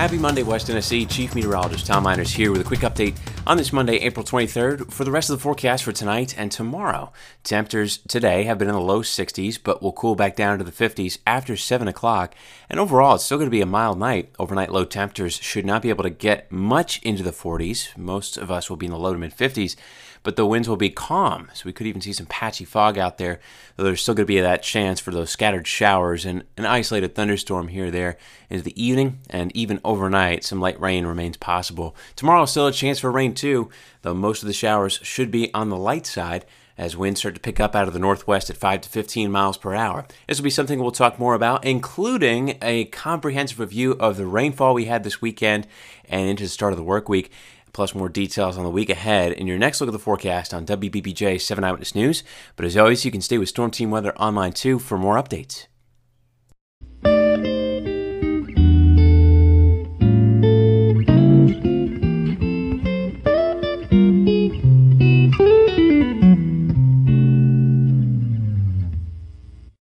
Happy Monday, West Tennessee. Chief Meteorologist Tom Meiners here with a quick update on this Monday, April 23rd, for the rest of the forecast for tonight and tomorrow. Temperatures today have been in the low 60s, but will cool back down to the 50s after 7 o'clock. And overall, it's still going to be a mild night. Overnight low temperatures should not be able to get much into the 40s. Most of us will be in the low to mid 50s but the winds will be calm. So we could even see some patchy fog out there, though there's still going to be that chance for those scattered showers and an isolated thunderstorm here or there into the evening and even overnight. Some light rain remains possible. Tomorrow, still a chance for rain too, though most of the showers should be on the light side as winds start to pick up out of the northwest at 5 to 15 miles per hour. This will be something we'll talk more about, including a comprehensive review of the rainfall we had this weekend and into the start of the work week plus more details on the week ahead in your next look at the forecast on WBBJ 7 Eyewitness News. But as always, you can stay with Storm Team Weather online too for more updates.